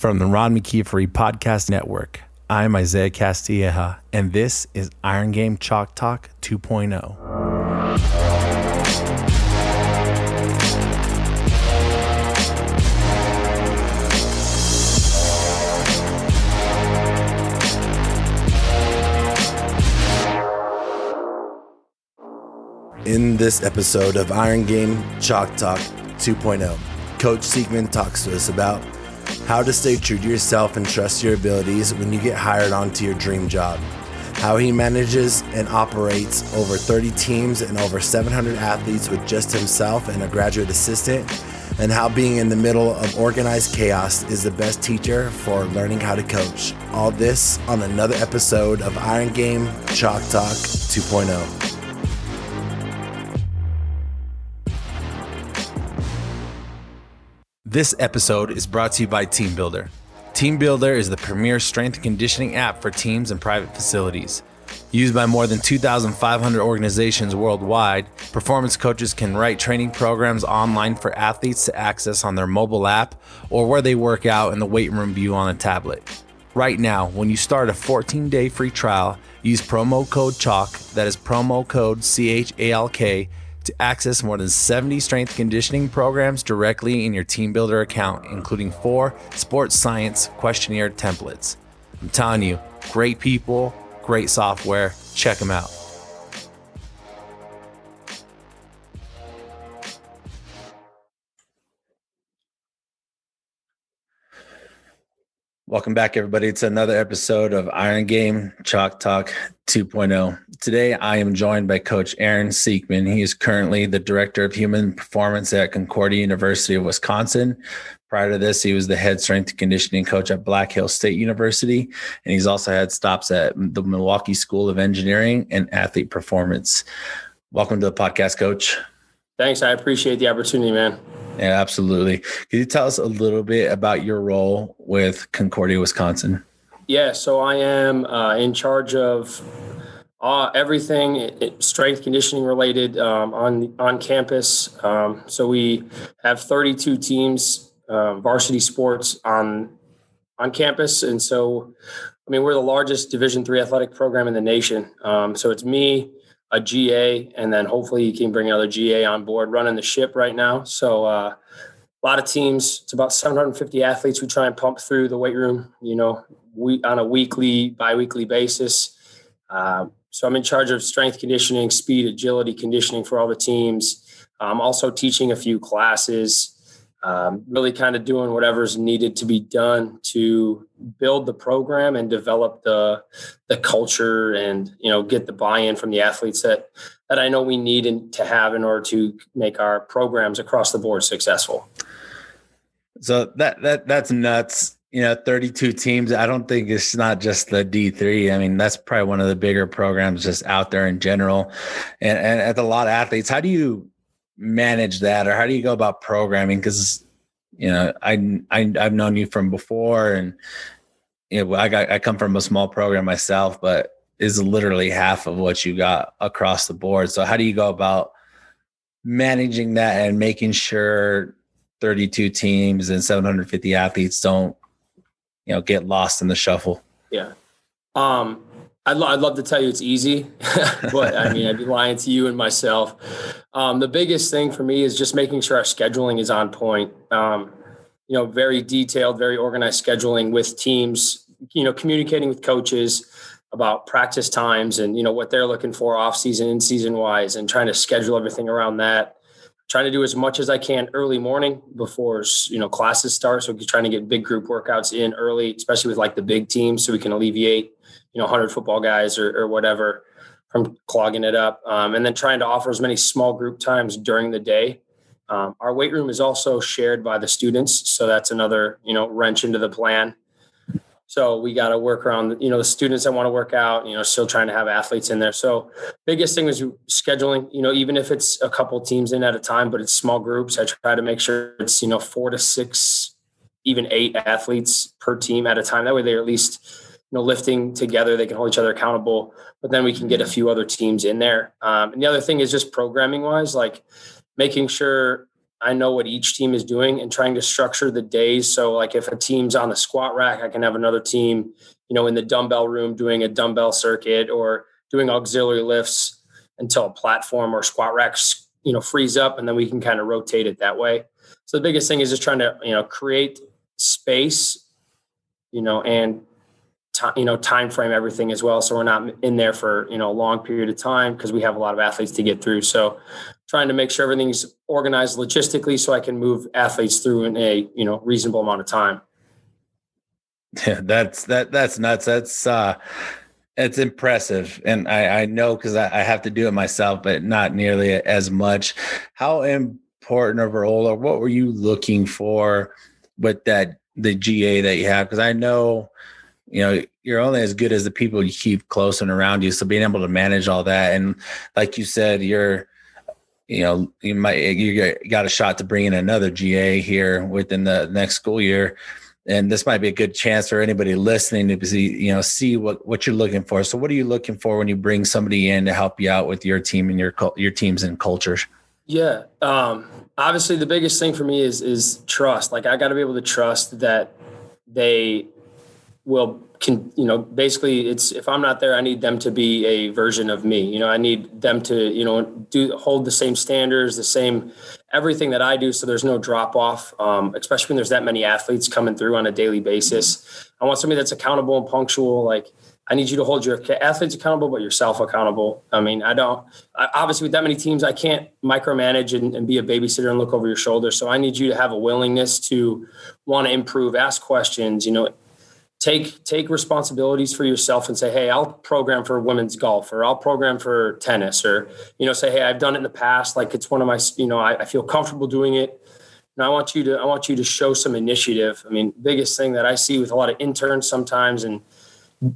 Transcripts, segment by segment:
From the Ron McKeefery Podcast Network, I'm Isaiah Castilleja, and this is Iron Game Chalk Talk 2.0. In this episode of Iron Game Chalk Talk 2.0, Coach Siegman talks to us about how to stay true to yourself and trust your abilities when you get hired onto your dream job, how he manages and operates over 30 teams and over 700 athletes with just himself and a graduate assistant, and how being in the middle of organized chaos is the best teacher for learning how to coach. All this on another episode of Iron Game Chalk Talk 2.0. This episode is brought to you by TeamBuildr. Team Builder is the premier strength and conditioning app for teams and private facilities. Used by more than 2,500 organizations worldwide, performance coaches can write training programs online for athletes to access on their mobile app or where they work out in the weight room view on a tablet. Right now, when you start a 14 day free trial, use promo code CHALK, that is promo code C H A L K, to access more than 70 strength conditioning programs directly in your TeamBuildr account, including four sports science questionnaire templates. I'm telling you, great people, great software. Check them out. Welcome back, everybody. It's another episode of Iron Game Chalk Talk 2.0. Today, I am joined by Coach Aaron Siegman. He is currently the Director of Human Performance at Concordia University of Wisconsin. Prior to this, he was the head strength and conditioning coach at Black Hills State University, and he's also had stops at the Milwaukee School of Engineering and Athlete Performance. Welcome to the podcast, Coach. Thanks. I appreciate the opportunity, man. Yeah, absolutely. Could you tell us a little bit about your role with Concordia, Wisconsin? Yeah, so I am uh, in charge of uh, everything strength conditioning related um, on on campus. Um, so we have 32 teams, um, varsity sports on on campus, and so I mean we're the largest Division three athletic program in the nation. Um, so it's me, a GA, and then hopefully you can bring another GA on board running the ship right now. So uh, a lot of teams. It's about 750 athletes we try and pump through the weight room. You know, we on a weekly, biweekly basis. Uh, so I'm in charge of strength conditioning, speed, agility conditioning for all the teams. I'm also teaching a few classes um, really kind of doing whatever's needed to be done to build the program and develop the the culture and you know get the buy-in from the athletes that that I know we need in, to have in order to make our programs across the board successful. So that that that's nuts. You know, 32 teams. I don't think it's not just the D3. I mean, that's probably one of the bigger programs just out there in general. And and at a lot of athletes, how do you manage that or how do you go about programming? Because you know I, I i've known you from before and you know i got i come from a small program myself but is literally half of what you got across the board. So how do you go about managing that and making sure 32 teams and 750 athletes don't you know get lost in the shuffle? Yeah. Um I'd, lo- I'd love to tell you it's easy, but I mean, I'd be lying to you and myself. Um, the biggest thing for me is just making sure our scheduling is on point. Um, you know, very detailed, very organized scheduling with teams, you know, communicating with coaches about practice times and, you know, what they're looking for off season and season wise and trying to schedule everything around that. Trying to do as much as I can early morning before, you know, classes start. So trying to get big group workouts in early, especially with like the big teams so we can alleviate you know 100 football guys or, or whatever from clogging it up um, and then trying to offer as many small group times during the day. Um, our weight room is also shared by the students so that's another you know wrench into the plan. So we got to work around you know the students that want to work out you know still trying to have athletes in there. So biggest thing is scheduling you know even if it's a couple teams in at a time but it's small groups i try to make sure it's you know four to six even eight athletes per team at a time. That way they're at least you know lifting together they can hold each other accountable but then we can get a few other teams in there um, and the other thing is just programming wise like making sure I know what each team is doing and trying to structure the days. So like if a team's on the squat rack, I can have another team, you know, in the dumbbell room doing a dumbbell circuit or doing auxiliary lifts until a platform or squat racks, you know, freeze up and then we can kind of rotate it that way. So the biggest thing is just trying to, you know, create space, you know, and time, you know, time frame everything as well. So we're not in there for, you know, a long period of time because we have a lot of athletes to get through. So trying to make sure everything's organized logistically so I can move athletes through in a, you know, reasonable amount of time. Yeah, that's that that's nuts. That's uh it's impressive. And I, I know because I, I have to do it myself, but not nearly as much. How important of a role or what were you looking for with that the GA that you have? Because I know you know you're only as good as the people you keep close and around you. So being able to manage all that and like you said you're you know you might you got a shot to bring in another ga here within the next school year. And this might be a good chance for anybody listening to see you know see what what you're looking for. So what are you looking for when you bring somebody in to help you out with your team and your your teams and cultures? Yeah um obviously the biggest thing for me is is trust. Like i got to be able to trust that they will can you know basically it's if i'm not there i need them to be a version of me. You know i need them to you know do hold the same standards the same everything that i do so there's no drop off um, especially when there's that many athletes coming through on a daily basis. I want somebody that's accountable and punctual like i need you to hold your athletes accountable but yourself accountable. I mean i don't I, obviously with that many teams i can't micromanage and, and be a babysitter and look over your shoulder. So i need you to have a willingness to want to improve ask questions you know take take responsibilities for yourself and say hey i'll program for women's golf or i'll program for tennis or you know say hey i've done it in the past. Like it's one of my you know i, I feel comfortable doing it. And i want you to i want you to show some initiative. I mean biggest thing that i see with a lot of interns sometimes and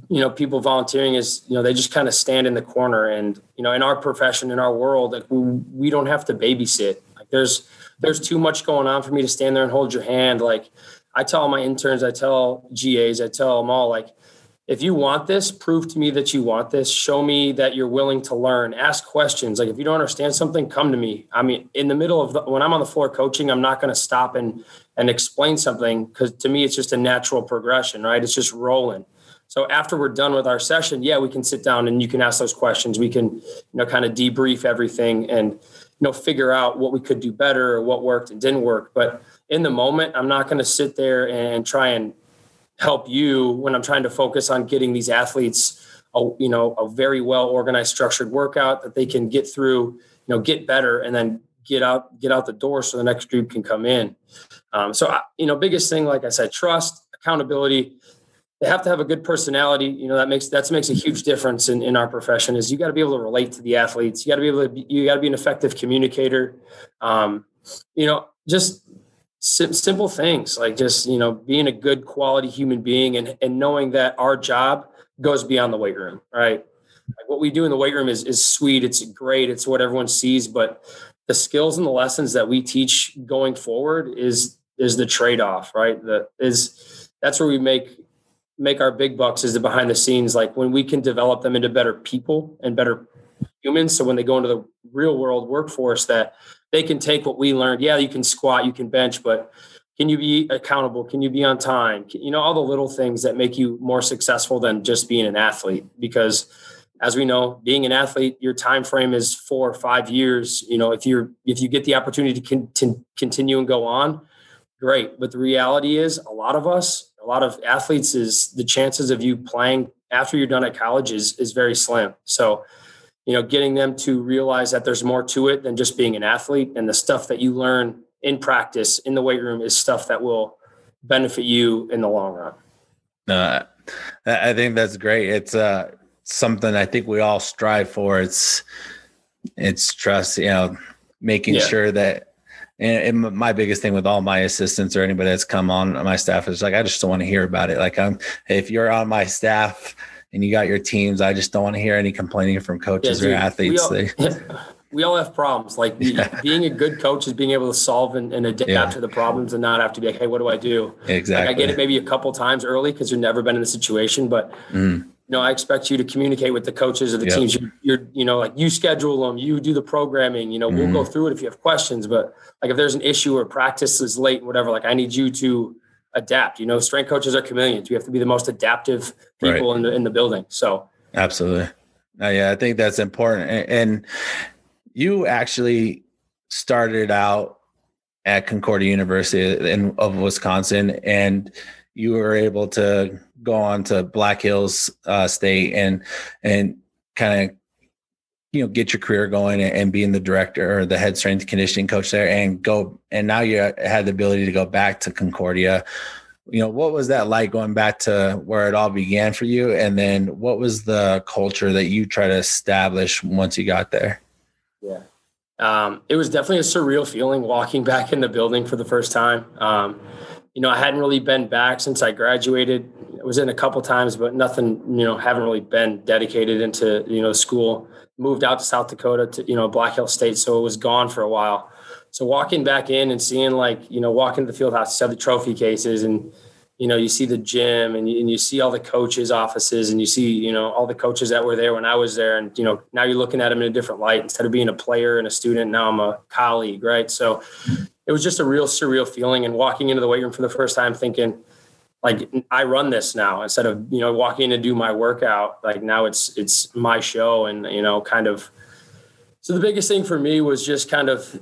you know people volunteering is you know they just kind of stand in the corner and you know in our profession in our world like we, we don't have to babysit. Like there's there's too much going on for me to stand there and hold your hand. Like I tell my interns, I tell GAs, I tell them all like, if you want this, prove to me that you want this. Show me that you're willing to learn. Ask questions. Like if you don't understand something, come to me. I mean, in the middle of the, when I'm on the floor coaching, I'm not going to stop and and explain something because to me it's just a natural progression, right? It's just rolling. So after we're done with our session, yeah, we can sit down and you can ask those questions. We can, you know, kind of debrief everything and you know figure out what we could do better or what worked and didn't work. But in the moment, I'm not going to sit there and try and help you when I'm trying to focus on getting these athletes a you know a very well organized structured workout that they can get through you know get better and then get out get out the door so the next group can come in. Um, so you know biggest thing like i said trust accountability. They have to have a good personality. You know that makes that makes a huge difference in, in our profession is you got to be able to relate to the athletes. You got to be able to be, you got to be an effective communicator. Um, you know just sim- simple things like just you know being a good quality human being and and knowing that our job goes beyond the weight room right? Like what we do in the weight room is is sweet it's great it's what everyone sees but the skills and the lessons that we teach going forward is is the trade-off right? That is that's where we make make our big bucks is the behind the scenes like when we can develop them into better people and better humans. So when they go into the real world workforce that they can take what we learned. Yeah, you can squat, you can bench, but can you be accountable? Can you be on time? You know, all the little things that make you more successful than just being an athlete. Because as we know, being an athlete, your time frame is four or five years. You know, if you're if you get the opportunity to, con- to continue and go on, great. But the reality is, a lot of us, a lot of athletes, is the chances of you playing after you're done at college is is very slim. So you know, getting them to realize that there's more to it than just being an athlete and the stuff that you learn in practice in the weight room is stuff that will benefit you in the long run. Uh, I think that's great. It's uh, something I think we all strive for. It's it's trust, you know, making yeah. sure that and, and, my biggest thing with all my assistants or anybody that's come on my staff is like I just don't want to hear about it. Like I'm if you're on my staff and you got your teams. I just don't want to hear any complaining from coaches yeah, dude, or athletes. We all, we all, have problems. Like yeah. being a good coach is being able to solve and, and adapt yeah. to the problems and not have to be like, hey, what do I do? Exactly. Like I get it maybe a couple times early because you've never been in the situation, but mm. you know, I expect you to communicate with the coaches of the yep. teams. You're, you're, you know, like you schedule them, you do the programming. You know, mm-hmm. we'll go mm-hmm. through it if you have questions. But like if there's an issue or practice is late and whatever, like I need you to adapt. You know, strength coaches are chameleons. We have to be the most adaptive people right. in the in the building. So absolutely, uh, yeah, I think that's important. And, and you actually started out at Concordia University in, of Wisconsin, and you were able to go on to Black Hills uh, State and and kind of you know get your career going and, being the director or the head strength conditioning coach there and go and now you had the ability to go back to Concordia. You know what was that like going back to where it all began for you? And then what was the culture that you try to establish once you got there? Yeah. Um, it was definitely a surreal feeling walking back in the building for the first time. Um, you know i hadn't really been back since i graduated. I was in a couple times but nothing you know haven't really been dedicated into you know school. Moved out to south dakota to you know black hill state so it was gone for a while. So walking back in and seeing like, you know, walking to the field house, see the trophy cases and, you know, you see the gym and you, and you see all the coaches' offices and you see, you know, all the coaches that were there when I was there. And, you know, now you're looking at them in a different light. Instead of being a player and a student, now I'm a colleague, right? So it was just a real surreal feeling. And walking into the weight room for the first time thinking, like I run this now instead of, you know, walking in to do my workout, like now it's it's my show and, you know, kind of so the biggest thing for me was just kind of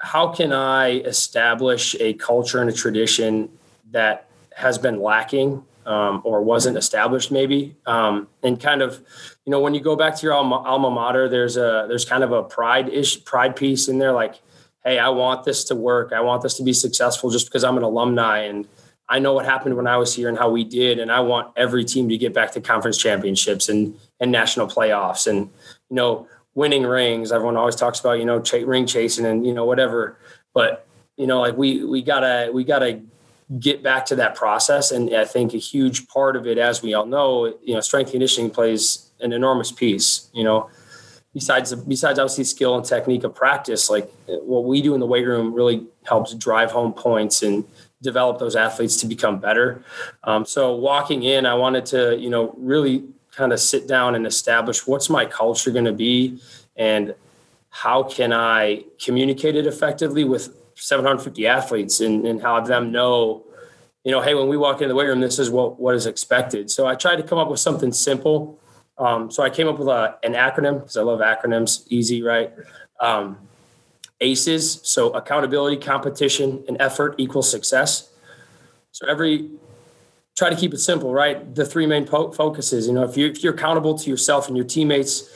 how can I establish a culture and a tradition that has been lacking um, or wasn't established maybe um, and kind of you know when you go back to your alma, alma mater there's a there's kind of a pride ish pride piece in there like hey i want this to work i want this to be successful just because i'm an alumni and i know what happened when i was here and how we did and i want every team to get back to conference championships and and national playoffs and you know winning rings. Everyone always talks about, you know, ch- ring chasing and, you know, whatever. But, you know, like we, we gotta, we gotta get back to that process. And I think a huge part of it, as we all know, you know, strength conditioning plays an enormous piece, you know, besides, besides obviously skill and technique of practice, like what we do in the weight room really helps drive home points and develop those athletes to become better. Um, so walking in, I wanted to, you know, really kind of sit down and establish what's my culture going to be and how can I communicate it effectively with 750 athletes and, and have them know, you know, hey, when we walk into the weight room, this is what, what is expected. So I tried to come up with something simple. Um, so I came up with a, an acronym because I love acronyms, easy, right? Um, ACEs, so accountability, competition, and effort equals success. So every try to keep it simple, right? The three main po- focuses, you know, if you if you're accountable to yourself and your teammates,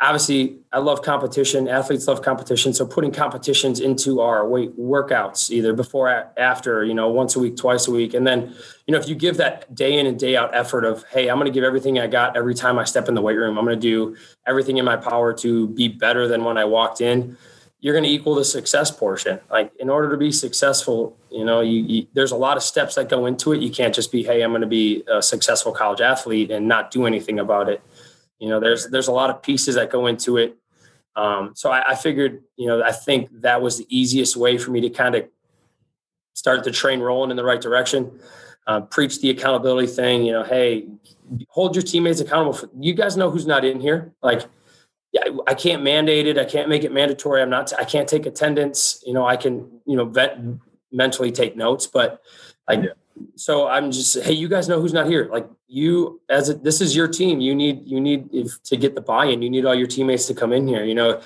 obviously I love competition. Athletes love competition, so putting competitions into our weight workouts, either before, after, you know, once a week, twice a week, and then, you know, if you give that day in and day out effort of, hey, I'm going to give everything I got every time I step in the weight room. I'm going to do everything in my power to be better than when I walked in you're going to equal the success portion. Like in order to be successful, you know, you, you, there's a lot of steps that go into it. You can't just be, hey, I'm going to be a successful college athlete and not do anything about it. You know, there's there's a lot of pieces that go into it. Um, so I, I figured, you know, I think that was the easiest way for me to kind of start the train rolling in the right direction. Uh, preach the accountability thing. You know, hey, hold your teammates accountable. For, you guys know who's not in here. Like yeah, I can't mandate it. I can't make it mandatory. I'm not, I can't take attendance. You know, I can, you know, vet, mentally take notes, but like, yeah. So I'm just, Hey, you guys know who's not here. Like you, as a, this is your team, you need, you need if, to get the buy-in, you need all your teammates to come in here. You know,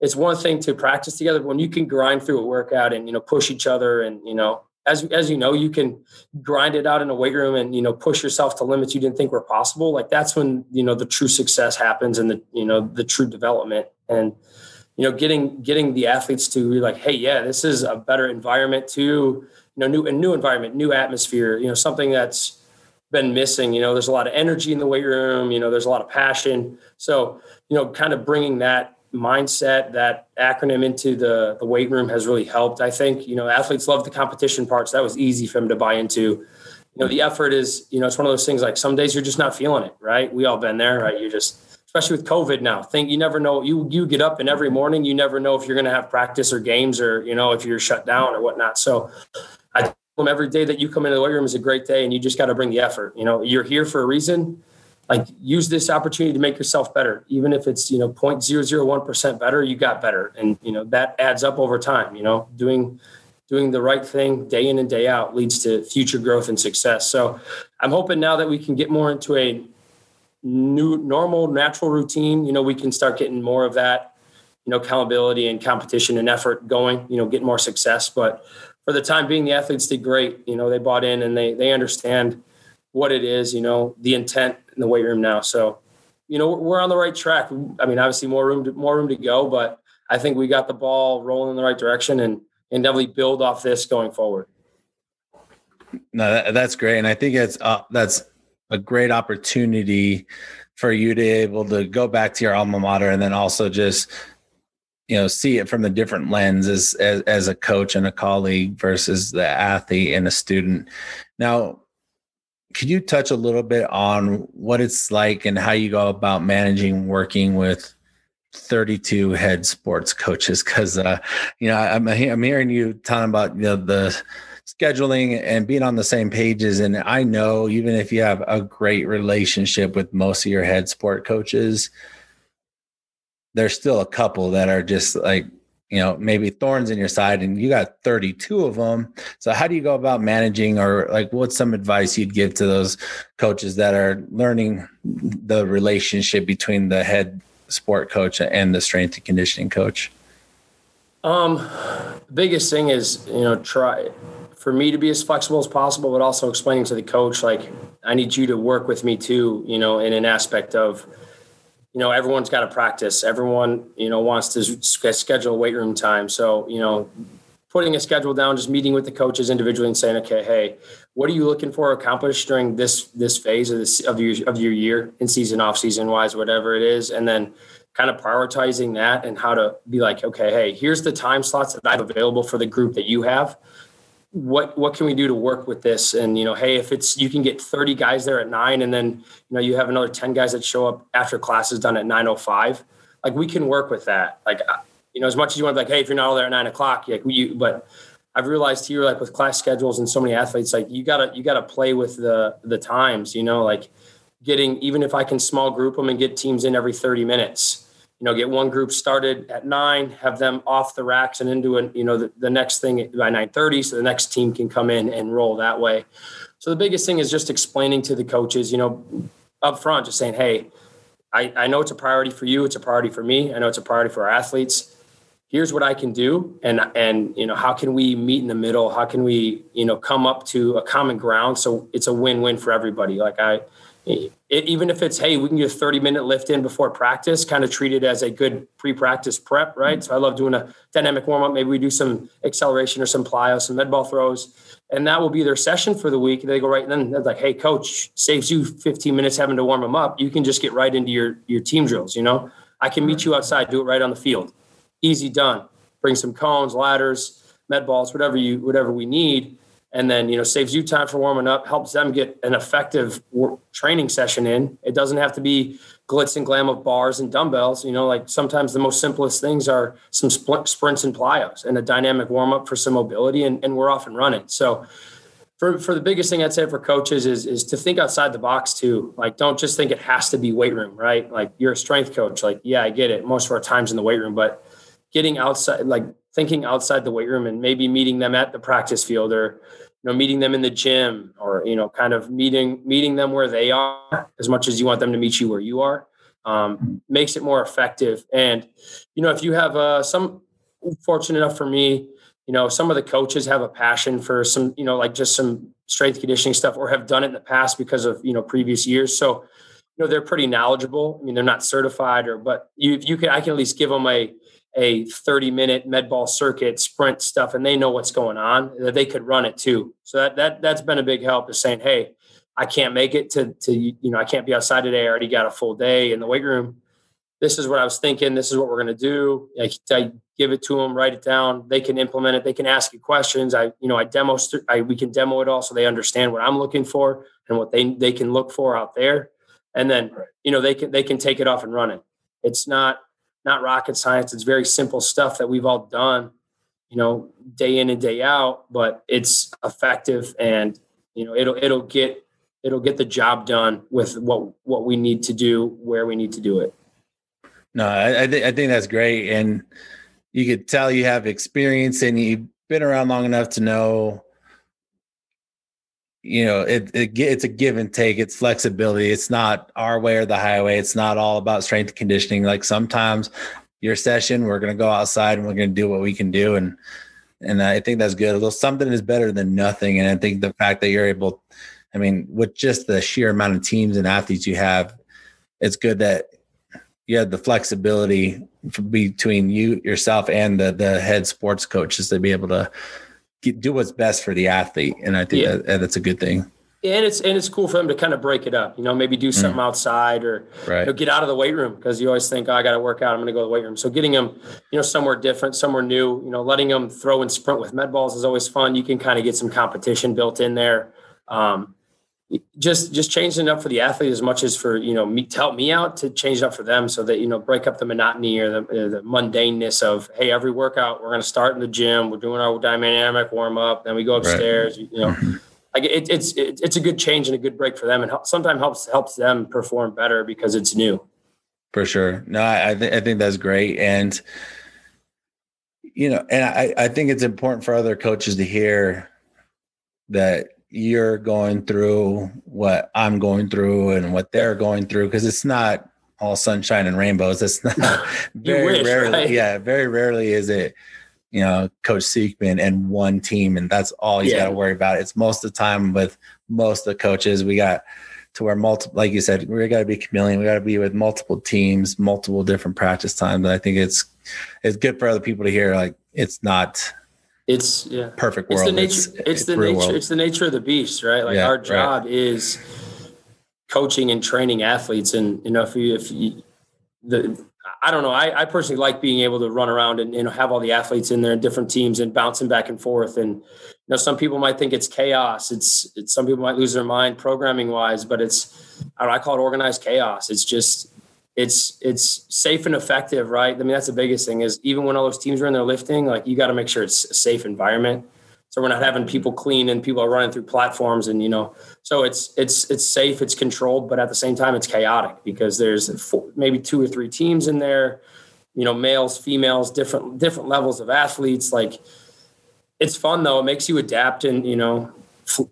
it's one thing to practice together, when you can grind through a workout and, you know, push each other and, you know, as as you know, you can grind it out in a weight room and you know push yourself to limits you didn't think were possible. Like that's when you know the true success happens and the you know the true development and you know getting getting the athletes to be like, hey, yeah, this is a better environment to you know new a new environment, new atmosphere. You know something that's been missing. You know, there's a lot of energy in the weight room. You know, there's a lot of passion. So you know, kind of bringing that mindset, that acronym into the, the weight room has really helped. I think, you know, athletes love the competition parts. That was easy for them to buy into. You know, the effort is, you know, it's one of those things like some days you're just not feeling it, right? We all been there, right? You just, especially with COVID now, think you never know. You you get up and every morning you never know if you're going to have practice or games or you know if you're shut down or whatnot. So every day that you come into the weight room is a great day, and you just got to bring the effort. You know, you're here for a reason. Like use this opportunity to make yourself better. Even if it's you know 0.001% better you got better. And you know that adds up over time you know? Doing doing the right thing day in and day out leads to future growth and success. So i'm hoping now that we can get more into a new normal natural routine you know we can start getting more of that you know accountability and competition and effort going you know get more success. But for the time being the athletes did great. You know they bought in and they they understand what it is you know the intent in the weight room now. So you know we're on the right track. I mean obviously more room to, more room to go but i think we got the ball rolling in the right direction and and definitely build off this going forward. No that, that's great. And i think it's uh, that's a great opportunity for you to be able to go back to your alma mater and then also just you know see it from a different lens as, as as a coach and a colleague versus the athlete and a student. Now could you touch a little bit on what it's like and how you go about managing working with 32 head sports coaches? Because uh, you know I'm, I'm hearing you talking about you know the scheduling and being on the same pages and i know even if you have a great relationship with most of your head sport coaches there's still a couple that are just like you know maybe thorns in your side and you got 32 of them. So how do you go about managing or like what's some advice you'd give to those coaches that are learning the relationship between the head sport coach and the strength and conditioning coach? Um biggest thing is you know try for me to be as flexible as possible but also explaining to the coach like i need you to work with me too you know in an aspect of you know, everyone's got to practice. Everyone, you know, wants to schedule weight room time. So, you know, putting a schedule down, just meeting with the coaches individually and saying, okay, hey, what are you looking for accomplished during this this phase of this of your of your year in season, off season wise, whatever it is, and then kind of prioritizing that and how to be like, okay, hey, here's the time slots that I have available for the group that you have what what can we do to work with this? And you know hey if it's you can get 30 guys there at 9 and then you know you have another 10 guys that show up after class is done at 905 like we can work with that. Like you know as much as you want to, like hey if you're not all there at 9 o'clock like you but i've realized here like with class schedules and so many athletes like you gotta you gotta play with the the times you know like getting even if i can small group them and get teams in every 30 minutes you know, get one group started at nine, have them off the racks and into a, you know, the, the next thing by 930. So the next team can come in and roll that way. So the biggest thing is just explaining to the coaches, you know, up front, just saying, Hey, I, I know it's a priority for you. It's a priority for me. I know it's a priority for our athletes. Here's what I can do. And, and, you know, how can we meet in the middle? How can we, you know, come up to a common ground? So it's a win-win for everybody. Like I, it, even if it's hey we can get a 30 minute lift in before practice kind of treat it as a good pre-practice prep right? So i love doing a dynamic warm-up. Maybe we do some acceleration or some plyo some med ball throws and that will be their session for the week. They go right then like hey coach saves you 15 minutes having to warm them up. You can just get right into your your team drills you know? I can meet you outside do it right on the field. Easy done. Bring some cones ladders med balls whatever you whatever we need and then you know saves you time for warming up helps them get an effective training session in it doesn't have to be glitz and glam of bars and dumbbells you know like sometimes the most simplest things are some sprints and plyos and a dynamic warm up for some mobility and, and we're off and running so for, for the biggest thing I'd say for coaches is, is to think outside the box too. Like, don't just think it has to be weight room, right? Like you're a strength coach. Like, yeah, I get it. Most of our times in the weight room, but getting outside, like thinking outside the weight room and maybe meeting them at the practice field or you know meeting them in the gym or you know kind of meeting meeting them where they are as much as you want them to meet you where you are um, makes it more effective. And you know if you have uh, some fortunate enough for me you know some of the coaches have a passion for some you know like just some strength conditioning stuff or have done it in the past because of you know previous years. So you know they're pretty knowledgeable. I mean they're not certified or but you you can i can at least give them a a 30 minute med ball circuit sprint stuff and they know what's going on that they could run it too. So that that that's been a big help is saying hey i can't make it to to you know i can't be outside today. I already got a full day in the weight room. This is what i was thinking. This is what we're going to do. I, I give it to them write it down. They can implement it. They can ask you questions. I you know i demo I, we can demo it all so they understand what i'm looking for and what they they can look for out there. And then you know they can they can take it off and run it. It's not not rocket science. It's very simple stuff that we've all done, you know, day in and day out, but it's effective and, you know, it'll, it'll get it'll get the job done with what what we need to do where we need to do it. No, I, I, th- I think that's great, and you could tell you have experience and you've been around long enough to know. You know, it, it it's a give and take. It's flexibility. It's not our way or the highway. It's not all about strength conditioning. Like sometimes your session, we're going to go outside and we're going to do what we can do, and and I think that's good. A little something is better than nothing. And I think the fact that you're able, I mean, with just the sheer amount of teams and athletes you have, it's good that you have the flexibility between you yourself and the the head sports coaches to be able to get, do what's best for the athlete. And I think yeah. that, that's a good thing and it's and it's cool for them to kind of break it up. You know, maybe do something mm. outside or right. you know, get out of the weight room because you always think, oh, I got to work out. I'm going to go to the weight room. So getting them, you know, somewhere different, somewhere new. You know, letting them throw and sprint with med balls is always fun. You can kind of get some competition built in there. Um, just just changing it up for the athlete as much as for you know me to help me out to change it up for them so that you know break up the monotony or the, the mundaneness of hey every workout we're going to start in the gym we're doing our dynamic warm up then we go upstairs right. you know. Mm-hmm like it, it's it, it's a good change and a good break for them, and help, sometimes helps helps them perform better because it's new. For sure, no, I I, th- I think that's great, and you know, and I I think it's important for other coaches to hear that you're going through what I'm going through and what they're going through because it's not all sunshine and rainbows. It's not very wish, rarely, right? yeah, very rarely is it you know, Coach Siegman and one team, and that's all he's yeah. got to worry about. It's most of the time with most of the coaches. We got to where multiple, like you said, we got to be chameleon. We got to be with multiple teams, multiple different practice times. And I think it's it's good for other people to hear. Like it's not. It's yeah. Perfect world. It's the nature. It's, it's, the nature. World. It's the nature of the beast, right? Like yeah, our job right. is coaching and training athletes, and you know if you if you the I don't know. I, I, personally like being able to run around and you know have all the athletes in there in different teams and bouncing back and forth. And you know, some people might think it's chaos. It's, it's some people might lose their mind programming wise, but it's I, know, I call it organized chaos. It's just it's it's safe and effective, right? I mean, that's the biggest thing is even when all those teams are in there lifting, like you got to make sure it's a safe environment. So we're not having people clean and people are running through platforms and you know so it's it's it's safe, it's controlled, but at the same time it's chaotic because there's four, maybe two or three teams in there, you know, males, females, different different levels of athletes. Like it's fun though; it makes you adapt and you know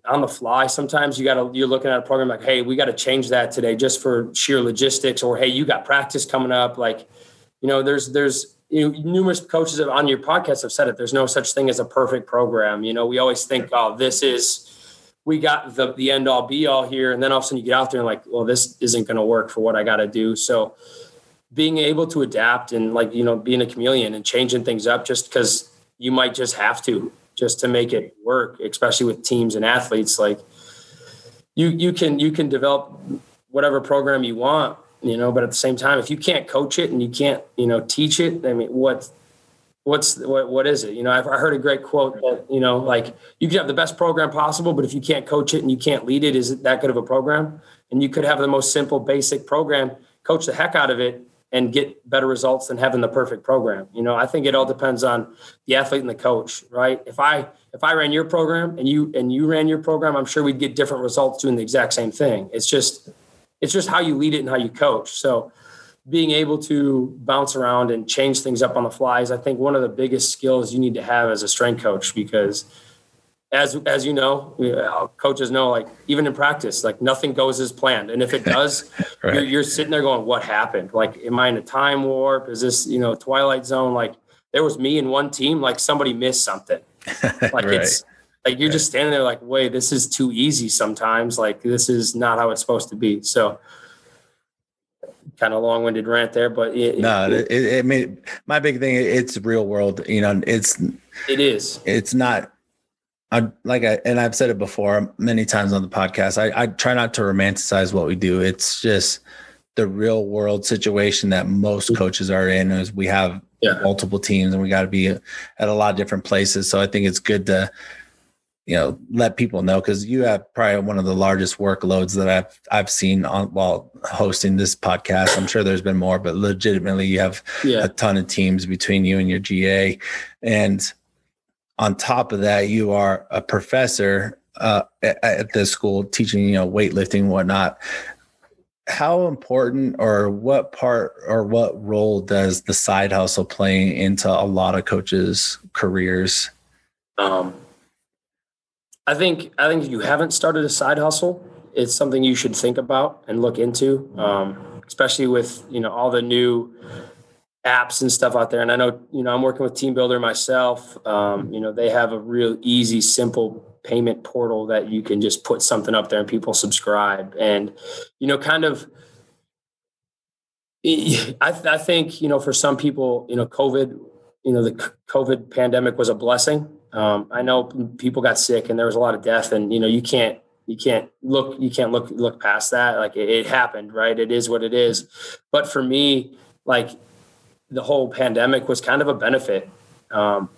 on the fly. Sometimes you got to you're looking at a program like, hey, we got to change that today just for sheer logistics, or hey, you got practice coming up. Like, you know, there's there's you know, numerous coaches on your podcast have said it. There's no such thing as a perfect program. You know, we always think, oh, this is we got the the end all be all here, and then all of a sudden you get out there and like, well, this isn't going to work for what I got to do. So being able to adapt and like you know being a chameleon and changing things up just because you might just have to just to make it work, especially with teams and athletes. Like you you can you can develop whatever program you want you know but at the same time if you can't coach it and you can't you know teach it i mean what what's what, what is it you know I've, i heard a great quote that you know like you could have the best program possible but if you can't coach it and you can't lead it is it that good of a program and you could have the most simple basic program coach the heck out of it and get better results than having the perfect program. You know i think it all depends on the athlete and the coach right? If i if i ran your program and you and you ran your program i'm sure we'd get different results doing the exact same thing. It's just it's just how you lead it and how you coach. So being able to bounce around and change things up on the fly is, I think, one of the biggest skills you need to have as a strength coach because as as you know, uh, coaches know, like even in practice, like nothing goes as planned, and if it does, right. you're, you're, sitting there going, "What happened? Like, am I in a time warp? Is this you know twilight zone? Like, there was me in one team, like somebody missed something. Like right. it's like you're just standing there like wait this is too easy sometimes like this is not how it's supposed to be so kind of long-winded rant there but it, no it, it, it made my big thing it's real world you know it's it is it's not I like I and I've said it before many times on the podcast. I, I try not to romanticize what we do. It's just the real world situation that most mm-hmm. coaches are in is we have yeah. multiple teams and we got to be at a lot of different places. So I think it's good to you know let people know because you have probably one of the largest workloads that I've I've seen on while hosting this podcast. I'm sure there's been more, but legitimately you have yeah. a ton of teams between you and your GA, and on top of that, you are a professor uh, at, at this school teaching, you know, weightlifting and whatnot. How important or what part or what role does the side hustle play into a lot of coaches' careers? Um, I think I think if you haven't started a side hustle, it's something you should think about and look into, um, especially with you know all the new apps and stuff out there. And I know you know I'm working with TeamBuildr myself. Um, you know they have a real easy, simple payment portal that you can just put something up there and people subscribe. And you know, kind of. I, I think you know for some people you know COVID you know the COVID pandemic was a blessing. Um, I know people got sick and there was a lot of death, and you know you can't you can't look you can't look look past that. Like it, it happened, right? It is what it is. But for me, like the whole pandemic was kind of a benefit. Um,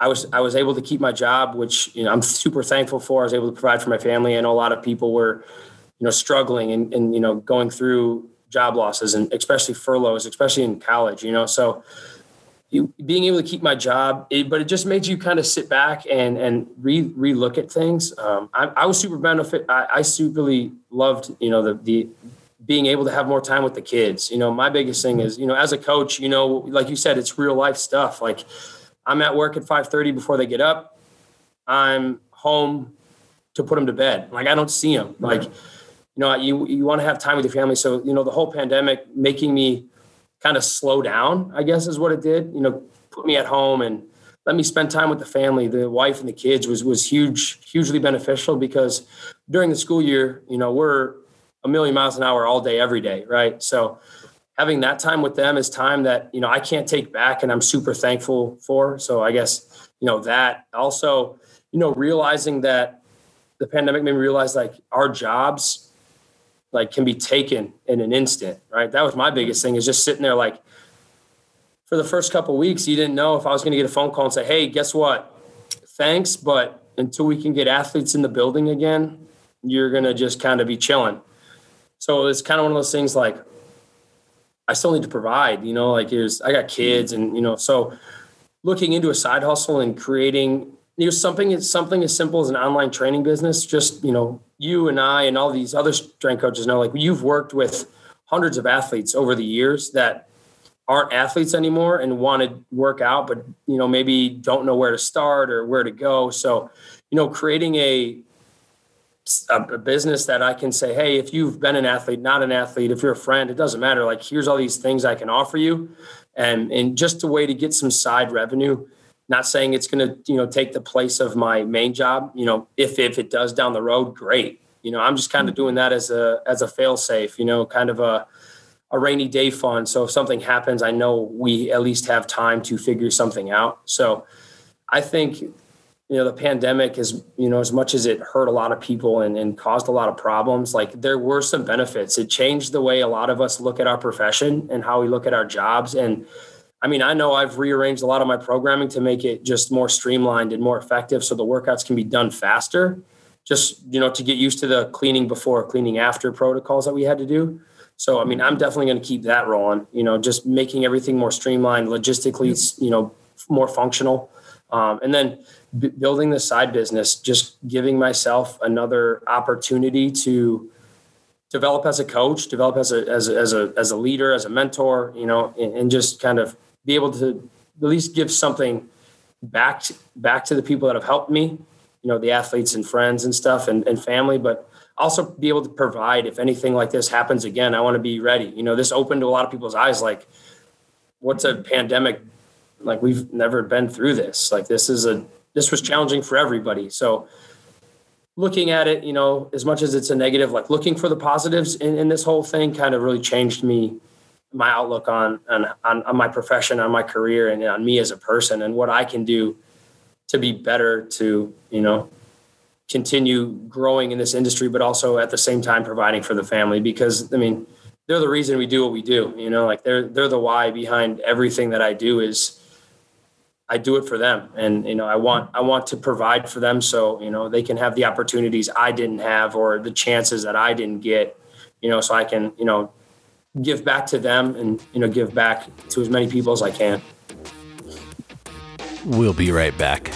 I was I was able to keep my job, which you know I'm super thankful for. I was able to provide for my family. I know a lot of people were, you know, struggling and, and you know going through job losses and especially furloughs, especially in college. You know, so you, being able to keep my job, it, but it just made you kind of sit back and and re relook at things. Um, I, I, was super benefit. I, I superly loved you know the the being able to have more time with the kids. You know, my biggest thing is you know as a coach, you know, like you said, it's real life stuff. Like I'm at work at five thirty before they get up. I'm home to put them to bed. Like I don't see them. Like you know, you you want to have time with your family. So you know, the whole pandemic making me kind of slow down, I guess is what it did. You know, put me at home and let me spend time with the family, the wife and the kids was was huge, hugely beneficial because during the school year, you know, we're a million miles an hour all day, every day, right? So having that time with them is time that, you know, I can't take back and I'm super thankful for. So I guess, you know, that also, you know, realizing that the pandemic made me realize like our jobs like can be taken in an instant, right? That was my biggest thing is just sitting there like for the first couple weeks, you didn't know if I was going to get a phone call and say, "Hey, guess what? Thanks, but until we can get athletes in the building again, you're going to just kind of be chilling." So it's kind of one of those things like I still need to provide, you know, like here's I got kids and you know, so looking into a side hustle and creating you know something it's something as simple as an online training business just you know you and i and all these other strength coaches know like you've worked with hundreds of athletes over the years that aren't athletes anymore and want to work out but you know maybe don't know where to start or where to go. So you know creating a a, business that I can say, hey, if you've been an athlete, not an athlete, if you're a friend, it doesn't matter. Like, here's all these things I can offer you, and and just a way to get some side revenue not saying it's going to, you know, take the place of my main job. You know, if if it does down the road, great. You know, I'm just kind of mm-hmm. doing that as a as a fail safe. You know, kind of a a rainy day fund. So if something happens, I know we at least have time to figure something out. So I think you know the pandemic is you know as much as it hurt a lot of people and, and caused a lot of problems like there were some benefits it changed the way a lot of us look at our profession and how we look at our jobs and I mean, I know I've rearranged a lot of my programming to make it just more streamlined and more effective so the workouts can be done faster. Just, you know, to get used to the cleaning before, cleaning after protocols that we had to do. So, I mean, I'm definitely going to keep that rolling, you know, just making everything more streamlined, logistically, you know, more functional. Um, and then b- building the side business, just giving myself another opportunity to develop as a coach, develop as a, as a, as a, as a leader, as a mentor, you know, and, and just kind of be able to at least give something back to, back to the people that have helped me, you know, the athletes and friends and stuff and, and family, but also be able to provide if anything like this happens again, I want to be ready. You know, this opened to a lot of people's eyes like what's a pandemic like we've never been through this. Like this is a this was challenging for everybody. So looking at it, you know, as much as it's a negative, like looking for the positives in, in this whole thing kind of really changed me my outlook on, on, on my profession, on my career, and on me as a person, and what I can do to be better to you know continue growing in this industry, but also at the same time providing for the family. Because I mean, they're the reason we do what we do. You know, like they're they're the why behind everything that I do. Is I do it for them, and you know, I want I want to provide for them so you know they can have the opportunities I didn't have or the chances that I didn't get. You know, so I can you know give back to them and you know give back to as many people as I can. We'll be right back.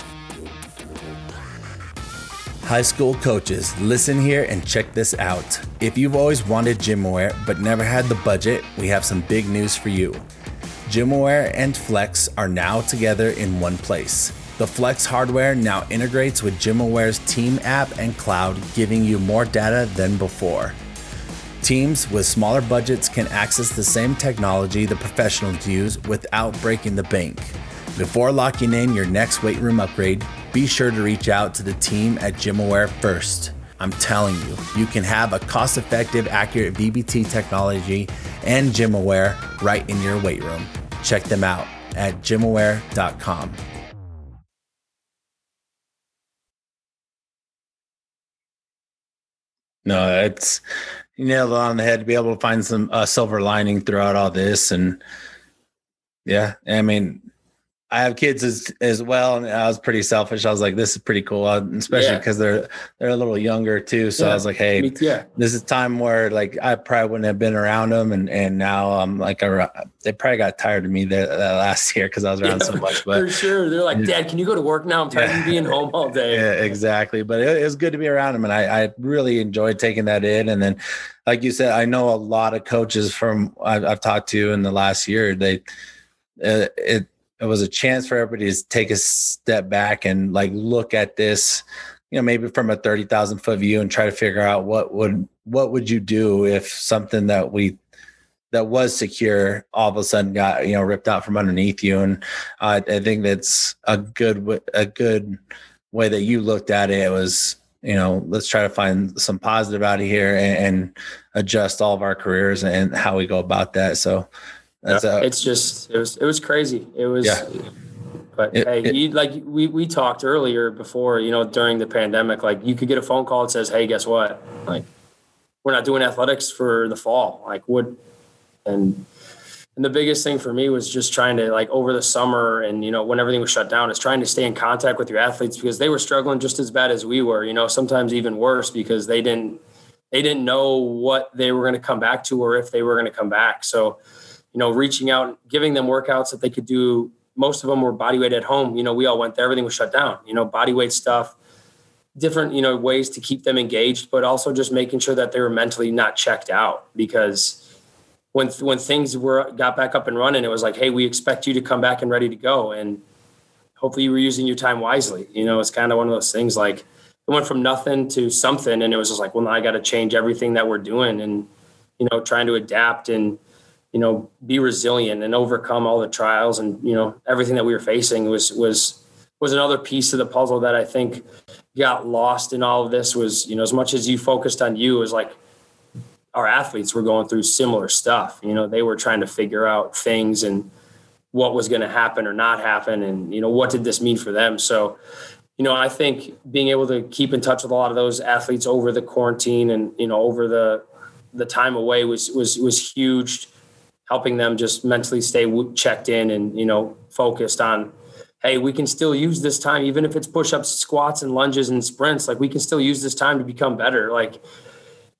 High school coaches, listen here and check this out. If you've always wanted GymAware but never had the budget, we have some big news for you. GymAware and Flex are now together in one place. The Flex hardware now integrates with GymAware's Team app and cloud, giving you more data than before. Teams with smaller budgets can access the same technology the professionals use without breaking the bank. Before locking in your next weight room upgrade, be sure to reach out to the team at GymAware first. I'm telling you, you can have a cost effective, accurate VBT technology and GymAware right in your weight room. Check them out at gymaware.com. No, it's you nailed it on the head to be able to find some uh, silver lining throughout all this. And yeah, I mean, I have kids as as well, and I was pretty selfish. I was like, "This is pretty cool," uh, especially because yeah. they're they're a little younger too. So yeah. I was like, "Hey, Me, yeah. this is time where like I probably wouldn't have been around them, and and now I'm like, a, they probably got tired of me that, that last year because I was around yeah, so much." But for sure, they're like, "Dad, can you go to work now? I'm tired of being home all day." Yeah, exactly. But it, it was good to be around them, and I I really enjoyed taking that in. And then, like you said, I know a lot of coaches from I've, I've talked to in the last year. They uh, it it was a chance for everybody to take a step back and like look at this you know maybe from a 30,000 foot view and try to figure out what would what would you do if something that we that was secure all of a sudden got you know ripped out from underneath you? And uh, i think that's a good a good way that you looked at it, it was you know let's try to find some positive out of here and, and adjust all of our careers and how we go about that. So that's yeah. it's just it was it was crazy. It was yeah. But it, hey, it, you, like we we talked earlier before, you know, during the pandemic, like you could get a phone call that says, "Hey, guess what? Like, we're not doing athletics for the fall. Like, what?" And and the biggest thing for me was just trying to like over the summer and you know when everything was shut down, is trying to stay in contact with your athletes because they were struggling just as bad as we were. You know, sometimes even worse because they didn't they didn't know what they were going to come back to or if they were going to come back. So you know, reaching out, giving them workouts that they could do. Most of them were body weight at home. You know, we all went there, everything was shut down, you know, body weight stuff, different, you know, ways to keep them engaged, but also just making sure that they were mentally not checked out because when, when things were got back up and running, it was like, Hey, we expect you to come back and ready to go. And hopefully you were using your time wisely. You know, it's kind of one of those things like it went from nothing to something. And it was just like, well, now I got to change everything that we're doing and, you know, trying to adapt and, you know, be resilient and overcome all the trials and, you know, everything that we were facing was, was, was another piece of the puzzle that I think got lost in all of this was, you know, as much as you focused on you was like our athletes were going through similar stuff. You know, they were trying to figure out things and what was going to happen or not happen. And, you know, what did this mean for them? So, you know, I think being able to keep in touch with a lot of those athletes over the quarantine and, you know, over the, the time away was, was, was huge helping them just mentally stay checked in and you know focused on hey we can still use this time even if it's push-ups squats and lunges and sprints like we can still use this time to become better. Like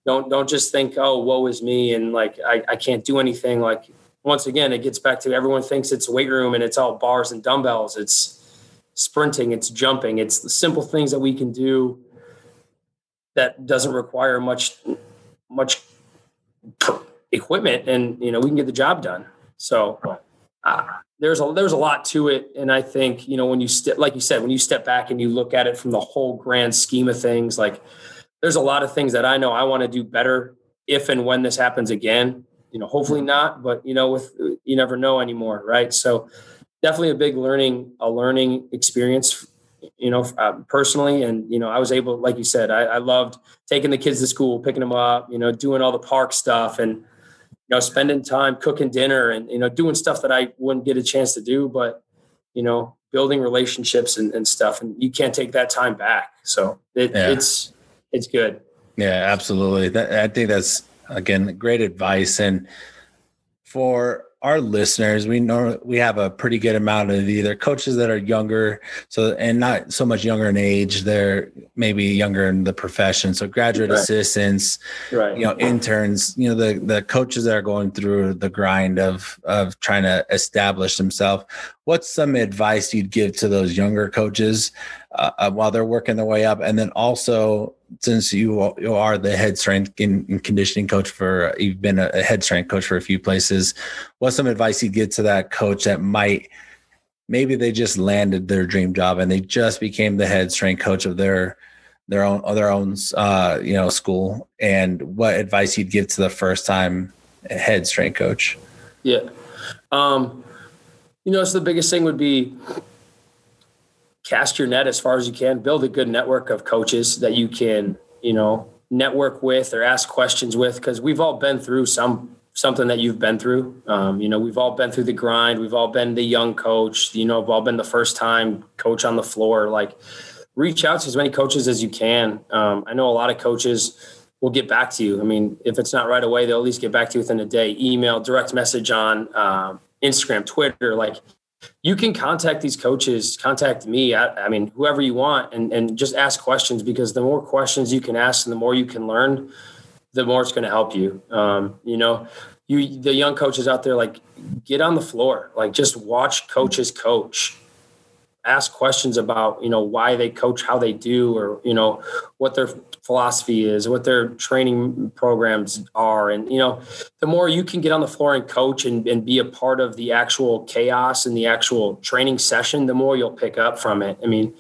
don't don't just think oh woe is me and like I, I can't do anything. Like once again it gets back to everyone thinks it's weight room and it's all bars and dumbbells. It's sprinting it's jumping it's the simple things that we can do that doesn't require much much equipment and you know we can get the job done. So uh, there's a there's a lot to it. And i think you know when you step like you said when you step back and you look at it from the whole grand scheme of things like there's a lot of things that i know i want to do better if and when this happens again. You know hopefully not but you know with you never know anymore right? So definitely a big learning a learning experience you know, uh, personally. And, you know, I was able, like you said, I, I, loved taking the kids to school, picking them up, you know, doing all the park stuff and, you know, spending time cooking dinner and, you know, doing stuff that I wouldn't get a chance to do, but, you know, building relationships and, and stuff. And you can't take that time back. So it, yeah. it's, it's good. Yeah, absolutely. That, I think that's, again, great advice. And for our listeners, we know we have a pretty good amount of either coaches that are younger, so and not so much younger in age. They're maybe younger in the profession. So graduate right. assistants, right. you know, interns, you know, the the coaches that are going through the grind of of trying to establish themselves. What's some advice you'd give to those younger coaches uh, uh while they're working their way up, and then also since you you are the head strength and conditioning coach for you've been a head strength coach for a few places. What's some advice you'd give to that coach that might maybe they just landed their dream job and they just became the head strength coach of their their own their own uh, you know school? And what advice you'd give to the first time head strength coach? Yeah. Um you know so the biggest thing would be cast your net as far as you can, build a good network of coaches that you can, you know, network with or ask questions with because we've all been through some something that you've been through. Um, you know, we've all been through the grind. We've all been the young coach. You know, we've all been the first time coach on the floor. Like, reach out to as many coaches as you can. Um, I know a lot of coaches will get back to you. I mean, if it's not right away, they'll at least get back to you within a day. Email, direct message on um, Instagram, Twitter. Like, you can contact these coaches, contact me. I, I, mean, whoever you want, and, and just ask questions because the more questions you can ask and the more you can learn, the more it's going to help you. Um, you know, you the young coaches out there, like get on the floor, like just watch coaches coach ask questions about you know why they coach how they do or you know what their philosophy is what their training programs are. And you know the more you can get on the floor and coach and, and be a part of the actual chaos and the actual training session the more you'll pick up from it. I mean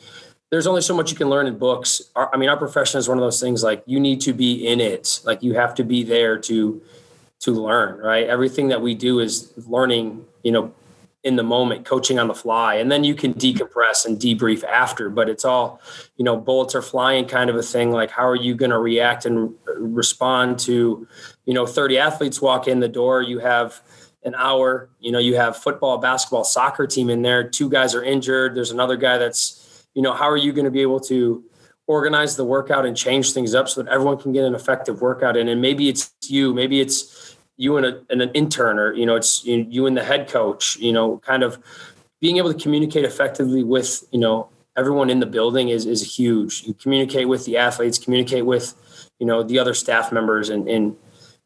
there's only so much you can learn in books. Our, i mean our profession is one of those things like you need to be in it. Like you have to be there to to learn right? Everything that we do is learning you know in the moment coaching on the fly and then you can decompress and debrief after but it's all you know bullets are flying kind of a thing like how are you going to react and respond to you know 30 athletes walk in the door you have an hour you know you have football basketball soccer team in there two guys are injured there's another guy that's you know how are you going to be able to organize the workout and change things up so that everyone can get an effective workout in? And maybe it's you maybe it's you and, a, and an intern or you know it's you, you and the head coach you know kind of being able to communicate effectively with you know everyone in the building is is huge. You communicate with the athletes communicate with you know the other staff members and and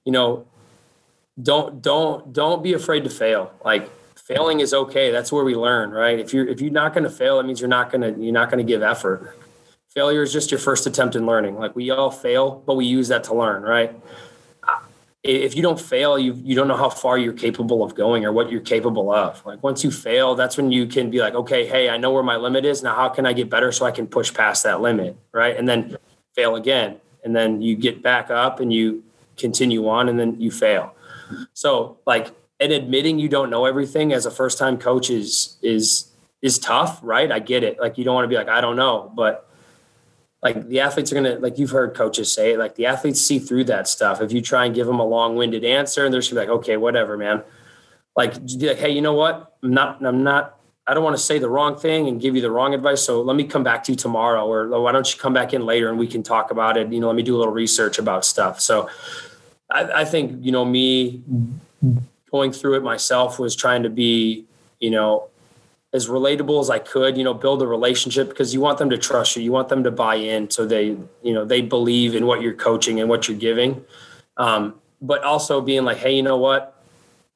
you know don't don't don't be afraid to fail. Like failing is okay. That's where we learn right? If you're if you're not going to fail it means you're not going to you're not going to give effort. Failure is just your first attempt in learning. Like we all fail but we use that to learn right if you don't fail, you you don't know how far you're capable of going or what you're capable of. Like once you fail, that's when you can be like, okay, hey, I know where my limit is. Now how can I get better so I can push past that limit? Right. And then fail again. And then you get back up and you continue on and then you fail. So like and admitting you don't know everything as a first time coach is is is tough, right? I get it. Like you don't want to be like, I don't know, but like the athletes are going to like you've heard coaches say like the athletes see through that stuff. If you try and give them a long-winded answer and they're just like okay whatever man. Like, like hey you know what? I'm not i'm not i don't want to say the wrong thing and give you the wrong advice so let me come back to you tomorrow or oh, why don't you come back in later and we can talk about it you know let me do a little research about stuff. So i, I think you know me going through it myself was trying to be you know as relatable as I could, you know, build a relationship because you want them to trust you. You want them to buy in so they, you know, they believe in what you're coaching and what you're giving. Um, but also being like, hey, you know what?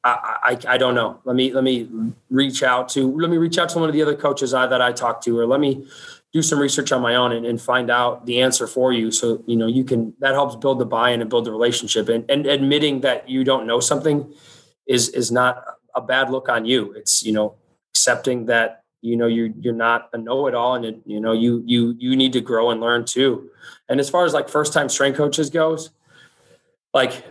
I, I, I don't know. Let me let me reach out to let me reach out to one of the other coaches I, that I talked to, or let me do some research on my own and, and find out the answer for you. So you know you can that helps build the buy-in and build the relationship. And, and admitting that you don't know something is is not a bad look on you. It's you know accepting that you know you're you're not a know-it-all and it, you know you you you need to grow and learn too. And as far as like first time strength coaches goes like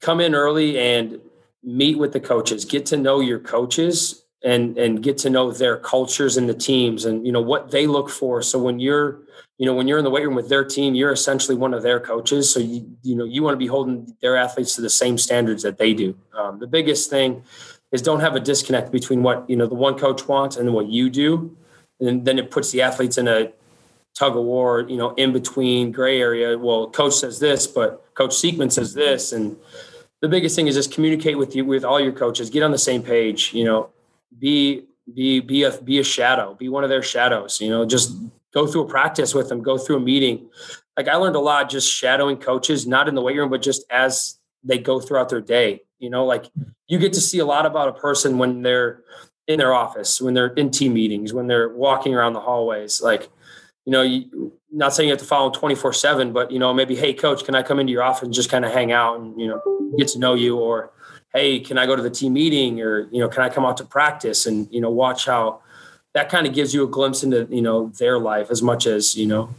come in early and meet with the coaches. Get to know your coaches and and get to know their cultures and the teams and you know what they look for. So when you're you know when you're in the weight room with their team you're essentially one of their coaches. So you you know you want to be holding their athletes to the same standards that they do. Um, the biggest thing is don't have a disconnect between what you know the one coach wants and what you do, and then it puts the athletes in a tug of war, you know, in between gray area. Well, coach says this, but Coach Siegman says this, and the biggest thing is just communicate with you with all your coaches, get on the same page, you know, be be be a be a shadow, be one of their shadows, you know, just go through a practice with them, go through a meeting. Like I learned a lot just shadowing coaches, not in the weight room, but just as they go throughout their day. You know, like you get to see a lot about a person when they're in their office, when they're in team meetings, when they're walking around the hallways. Like, you know, you, not saying you have to follow 24 seven, but you know, maybe, Hey coach, can I come into your office and just kind of hang out and, you know, get to know you or, Hey, can I go to the team meeting or, you know, can I come out to practice and, you know, watch how that kind of gives you a glimpse into, you know, their life as much as, you know,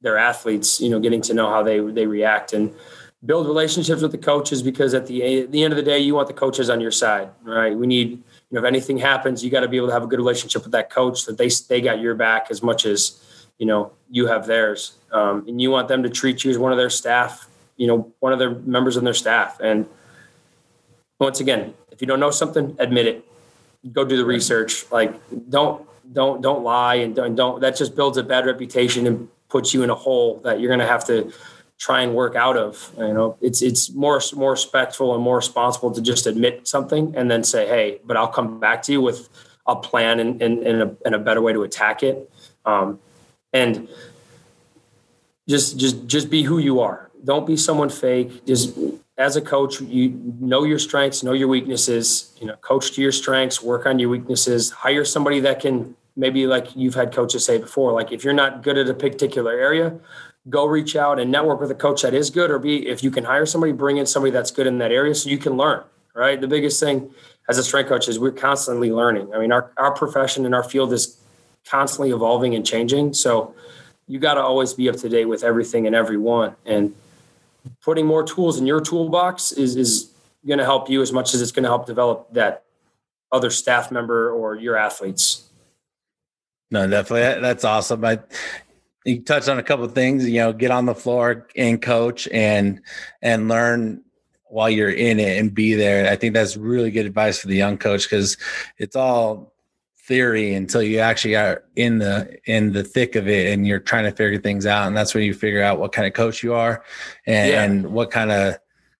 their athletes, you know, getting to know how they, they react and build relationships with the coaches because at the, at the end of the day, you want the coaches on your side, right? We need, you know, if anything happens, you got to be able to have a good relationship with that coach that they, they got your back as much as, you know, you have theirs. Um, and you want them to treat you as one of their staff, you know, one of their members of their staff. And once again, if you don't know something, admit it, go do the research. Like don't, don't, don't lie and don't, don't that just builds a bad reputation and puts you in a hole that you're going to have to try and work out of. You know, it's it's more more respectful and more responsible to just admit something and then say, "Hey, but I'll come back to you with a plan and and, and, a, and a better way to attack it." Um, and just just just be who you are. Don't be someone fake. Just as a coach, you know your strengths, know your weaknesses. You know, coach to your strengths, work on your weaknesses. Hire somebody that can maybe like you've had coaches say before, like if you're not good at a particular area, go reach out and network with a coach that is good or be if you can hire somebody bring in somebody that's good in that area so you can learn right? The biggest thing as a strength coach is we're constantly learning. I mean our, our profession and our field is constantly evolving and changing. So you got to always be up to date with everything and everyone. And putting more tools in your toolbox is is going to help you as much as it's going to help develop that other staff member or your athletes. No, definitely. That's awesome. I, you touched on a couple of things you know get on the floor and coach and and learn while you're in it and be there i think that's really good advice for the young coach because it's all theory until you actually are in the in the thick of it and you're trying to figure things out and that's when you figure out what kind of coach you are and, yeah. and what kind of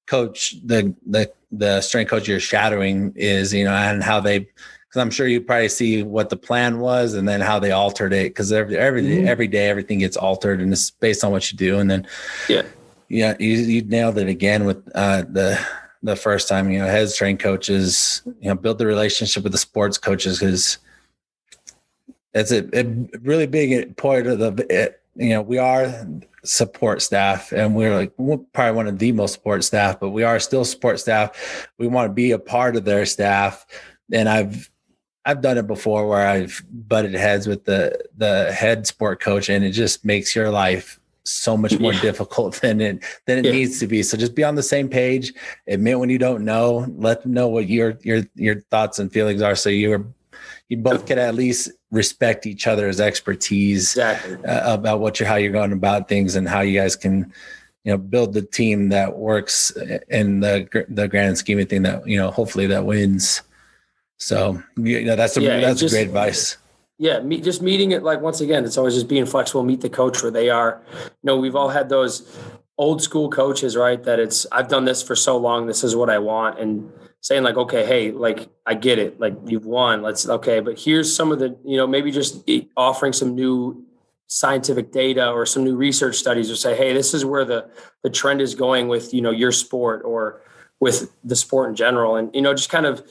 coach the the the strength coach you're shadowing is you know and how they because I'm sure you probably see what the plan was and then how they altered it because every every, mm-hmm. every day everything gets altered and it's based on what you do and then yeah yeah you, you nailed it again with uh, the the first time you know head strength coaches you know build the relationship with the sports coaches because it's a, a, really big part of the it, you know we are support staff and we're like we're probably one of the most support staff but we are still support staff we want to be a part of their staff and i've I've done it before where I've butted heads with the the head sport coach, and it just makes your life so much more yeah. difficult than it than it yeah. needs to be. So just be on the same page. Admit when you don't know. Let them know what your your your thoughts and feelings are. So you're you both can at least respect each other's expertise exactly. uh, about what you're how you're going about things and how you guys can you know build the team that works in the the grand scheme of thing that you know hopefully that wins. So you know, that's a, yeah, that's just, great advice. Yeah, me, just meeting it like once again, it's always just being flexible. Meet the coach where they are. You know, we've all had those old school coaches, right? That it's I've done this for so long. This is what I want, and saying like, okay, hey, like I get it, like you've won. Let's okay, but here's some of the you know maybe just offering some new scientific data or some new research studies or say hey this is where the the trend is going with you know your sport or with the sport in general and you know just kind of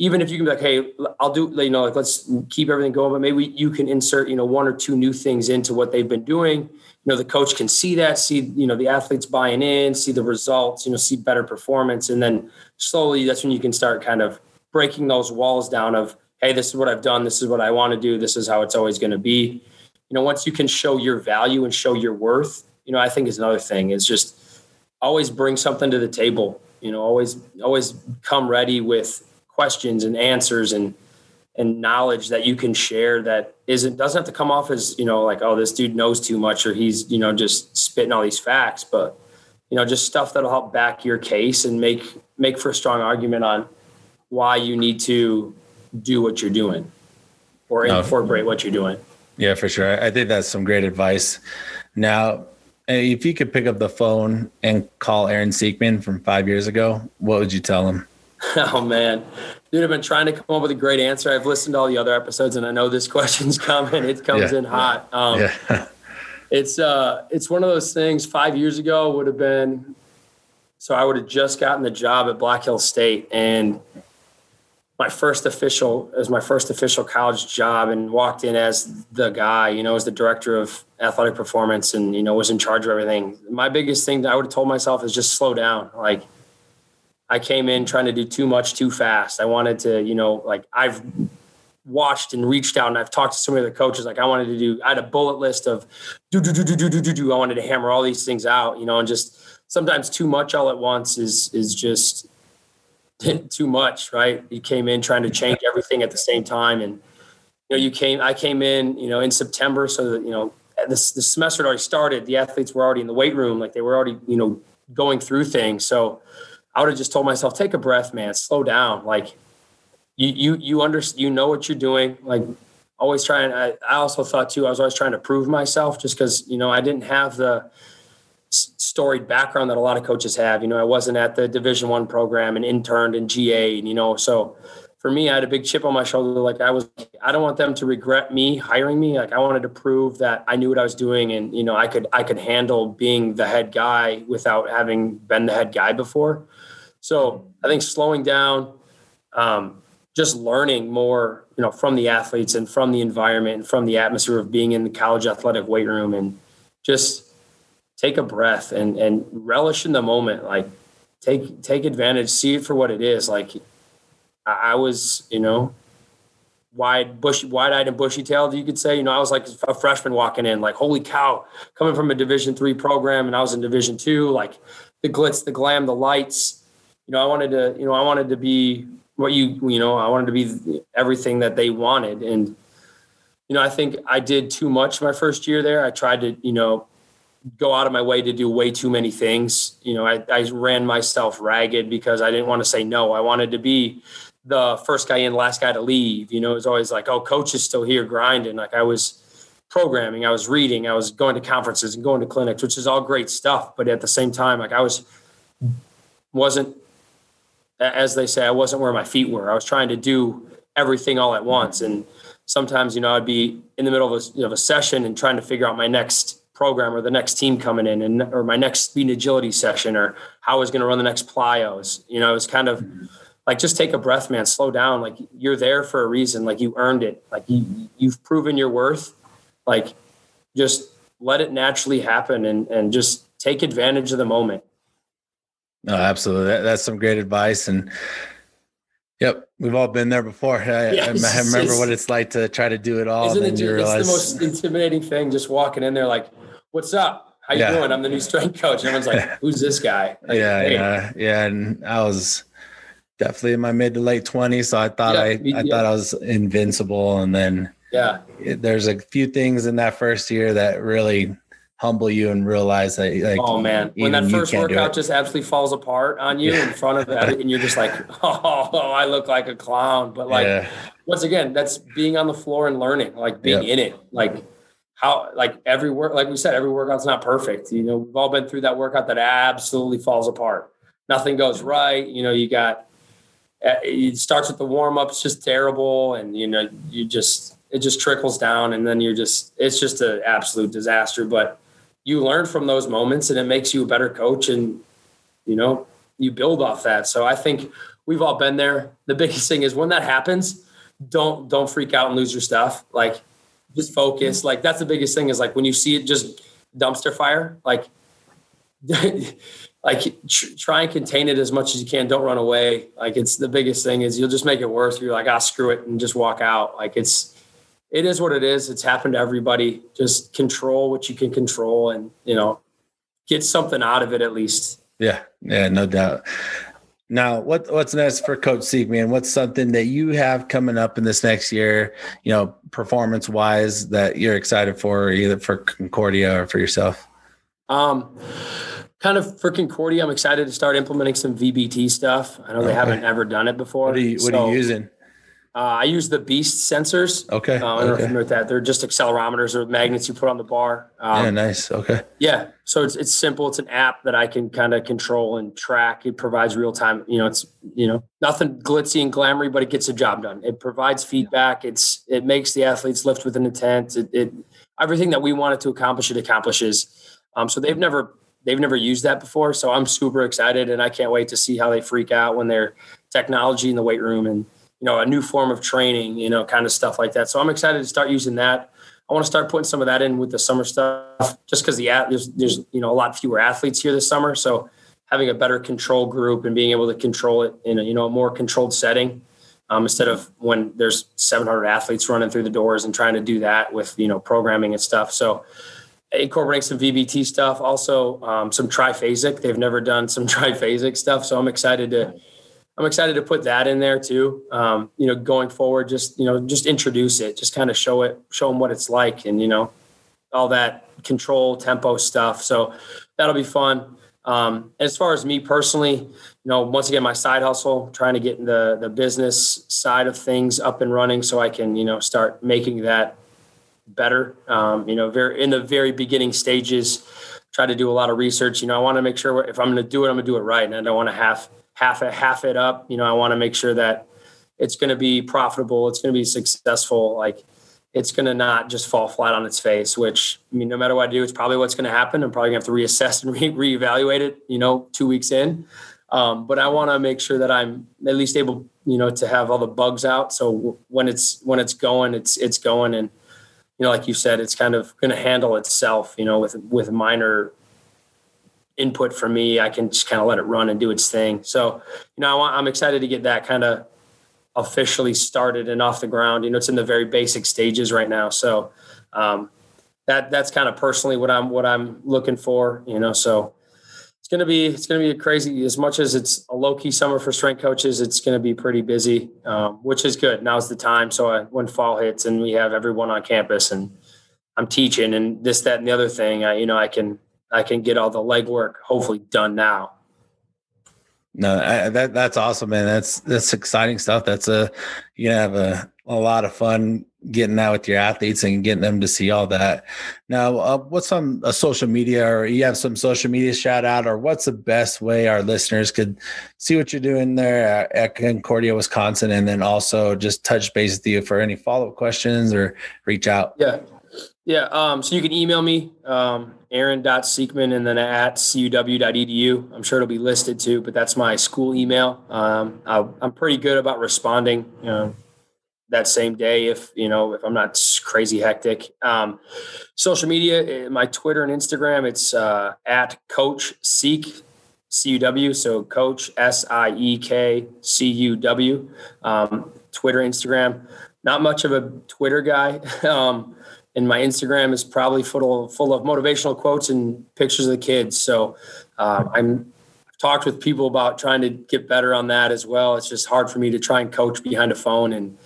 even if you can be like, hey, I'll do, you know, like let's keep everything going, but maybe you can insert, you know, one or two new things into what they've been doing. You know, the coach can see that, see, you know, the athletes buying in, see the results, you know, see better performance. And then slowly that's when you can start kind of breaking those walls down of, hey, this is what I've done, this is what I want to do, this is how it's always going to be. You know, once you can show your value and show your worth, you know, I think is another thing is just always bring something to the table. You know, always always come ready with questions and answers and and knowledge that you can share that isn't doesn't have to come off as you know like oh this dude knows too much or he's you know just spitting all these facts but you know just stuff that'll help back your case and make make for a strong argument on why you need to do what you're doing or incorporate what you're doing. Yeah for sure. I think that's some great advice. Now if you could pick up the phone and call Aaron siegman from five years ago, what would you tell him? Oh man, dude, I've been trying to come up with a great answer. I've listened to all the other episodes, and I know this question's coming. It comes yeah. in hot. Um, yeah. it's uh, it's one of those things. Five years ago would have been. So I would have just gotten the job at Black Hills State, and my first official as my first official college job, and walked in as the guy. You know, as the director of athletic performance, and you know was in charge of everything. My biggest thing that I would have told myself is just slow down, like I came in trying to do too much too fast. I wanted to, you know, like I've watched and reached out and I've talked to so many of the coaches. Like I wanted to do, I had a bullet list of do, do, do, do, do, do, do, do. I wanted to hammer all these things out, you know, and just sometimes too much all at once is, is just too much, right? You came in trying to change everything at the same time. And, you know, you came, I came in, you know, in September. So that, you know, this, the semester had already started. The athletes were already in the weight room. Like they were already, you know, going through things. So, I would have just told myself, take a breath, man, slow down. Like you, you, you understand, you know what you're doing. Like always trying. I, I also thought too, I was always trying to prove myself just cause, you know, I didn't have the storied background that a lot of coaches have. You know, I wasn't at the division one program and interned in GA and, you know, so for me, I had a big chip on my shoulder. Like I was, I don't want them to regret me hiring me. Like I wanted to prove that I knew what I was doing, and you know, I could, I could handle being the head guy without having been the head guy before. So I think slowing down, um, just learning more, you know, from the athletes and from the environment and from the atmosphere of being in the college athletic weight room, and just take a breath and and relish in the moment. Like take take advantage, see it for what it is. Like I, was, you know, wide bushy wide-eyed and bushy-tailed you could say you know i was like a freshman walking in like holy cow coming from a division three program and i was in division two like the glitz the glam the lights you know, I wanted to, you know, I wanted to be what you, you know, I wanted to be everything that they wanted. And, you know, I think I did too much my first year there. I tried to, you know, go out of my way to do way too many things. You know, I, I ran myself ragged because I didn't want to say no. I wanted to be the first guy in, last guy to leave. You know, it was always like, oh, coach is still here grinding. Like I was programming, I was reading, I was going to conferences and going to clinics, which is all great stuff. But at the same time, like I was wasn't as they say, I wasn't where my feet were. I was trying to do everything all at once. And sometimes, you know, I'd be in the middle of a, you know, a session and trying to figure out my next program or the next team coming in and or my next speed and agility session or how I was going to run the next plyos. You know, it was kind of mm-hmm. Like just take a breath, man, slow down. Like you're there for a reason. Like you earned it. Like you you've proven your worth. Like just let it naturally happen and and just take advantage of the moment. No, absolutely. That, that's some great advice. And yep, we've all been there before. I, yeah, I, remember what it's like to try to do it all. Isn't it, realize, it's the most intimidating thing just walking in there like, what's up? How you yeah. doing? I'm the new strength coach. And everyone's like, who's this guy? Like, yeah, hey. yeah, yeah. And I was definitely in my mid to late 20s. So I thought yeah, I, I thought I was invincible. And then yeah, there's a few things in that first year that really humble you and realize that like oh man when that first workout just absolutely falls apart on you yeah. in front of that and you're just like oh i look like a clown but like yeah. once again that's being on the floor and learning like being yep. in it like how like every work like we said every workout's not perfect you know we've all been through that workout that absolutely falls apart nothing goes right you know you got Uh, it starts with the warm-ups just terrible and you know you just it just trickles down and then you're just it's just an absolute disaster but you learn from those moments and it makes you a better coach and you know you build off that. So i think we've all been there. The biggest thing is when that happens don't don't freak out and lose your stuff. Like just focus. Like that's the biggest thing is like when you see it just dumpster fire like like tr- try and contain it as much as you can don't run away like it's the biggest thing is you'll just make it worse you're like ah screw it and just walk out like it's it is what it is. It's happened to everybody. Just control what you can control and, you know, get something out of it at least. Yeah. Yeah, no doubt. Now, what what's next for Coach Siegman? What's something that you have coming up in this next year, you know, performance wise that you're excited for, either for Concordia or for yourself? Um, kind of for Concordia, I'm excited to start implementing some VBT stuff. I know they haven't ever done it before. What are you, what so, are you using? Uh, I use the Beast sensors. Okay. Uh, I don't know if you're familiar with that. They're just accelerometers or magnets you put on the bar. Um, yeah, nice. Okay. Yeah. So it's it's simple. It's an app that I can kind of control and track. It provides real time. You know, it's you know nothing glitzy and glamoury, but it gets the job done. It provides feedback. It's it makes the athletes lift with an intent. It, it everything that we wanted to accomplish, it accomplishes. Um, so they've never they've never used that before. So I'm super excited, and I can't wait to see how they freak out when they're technology in the weight room and you know a new form of training. You know, kind of stuff like that. So I'm excited to start using that. I want to start putting some of that in with the summer stuff, just because the there's there's you know a lot fewer athletes here this summer, so having a better control group and being able to control it in a you know a more controlled setting, um, instead of when there's 700 athletes running through the doors and trying to do that with you know programming and stuff. So incorporating some VBT stuff, also um, some triphasic. They've never done some triphasic stuff, so I'm excited to I'm excited to put that in there too. Um, you know, going forward, just you know, just introduce it, just kind of show it, show them what it's like, and you know, all that control tempo stuff. So that'll be fun. Um, as far as me personally, you know, once again, my side hustle, trying to get the the business side of things up and running, so I can you know start making that better. Um, you know, very in the very beginning stages, try to do a lot of research. You know, I want to make sure if I'm going to do it, I'm going to do it right, and I don't want to half half it half it up. You know, I want to make sure that it's going to be profitable, it's going to be successful. Like it's going to not just fall flat on its face. Which I mean, no matter what I do, it's probably what's going to happen. I'm probably going to have to reassess and re- reevaluate it. You know, two weeks in. Um, but I want to make sure that I'm at least able, you know, to have all the bugs out. So when it's when it's going, it's it's going, and you know, like you said, it's kind of going to handle itself. You know, with with minor input from me, I can just kind of let it run and do its thing. So, you know, I I'm excited to get that kind of officially started and off the ground. You know, it's in the very basic stages right now. So, um, that that's kind of personally what I'm what I'm looking for. You know, so it's gonna be it's gonna be a crazy. As much as it's a low key summer for strength coaches, it's gonna be pretty busy, um, which is good. Now's the time. So I, when fall hits and we have everyone on campus and I'm teaching and this, that, and the other thing, I, you know, I can I can get all the legwork hopefully done now. No, I, that that's awesome, man. That's that's exciting stuff. That's a you have a a lot of fun getting that with your athletes and getting them to see all that. Now, uh, what's on a social media, or you have some social media shout out, or what's the best way our listeners could see what you're doing there at, Concordia, Wisconsin, and then also just touch base with you for any follow up questions or reach out. Yeah. Yeah. Um, so you can email me, um, aaron.seekman and then at cuw.edu. I'm sure it'll be listed too, but that's my school email. Um, I, am pretty good about responding, you know, that same day if, you know, if I'm not crazy hectic. Um, social media, eh, my Twitter and Instagram, it's uh, at coach seek CUW. So coach S I E K C U W. Um, Twitter, Instagram. Not much of a Twitter guy. um, and my Instagram is probably full of full of motivational quotes and pictures of the kids. So um, I'm I've talked with people about trying to get better on that as well. It's just hard for me to try and coach behind a phone, and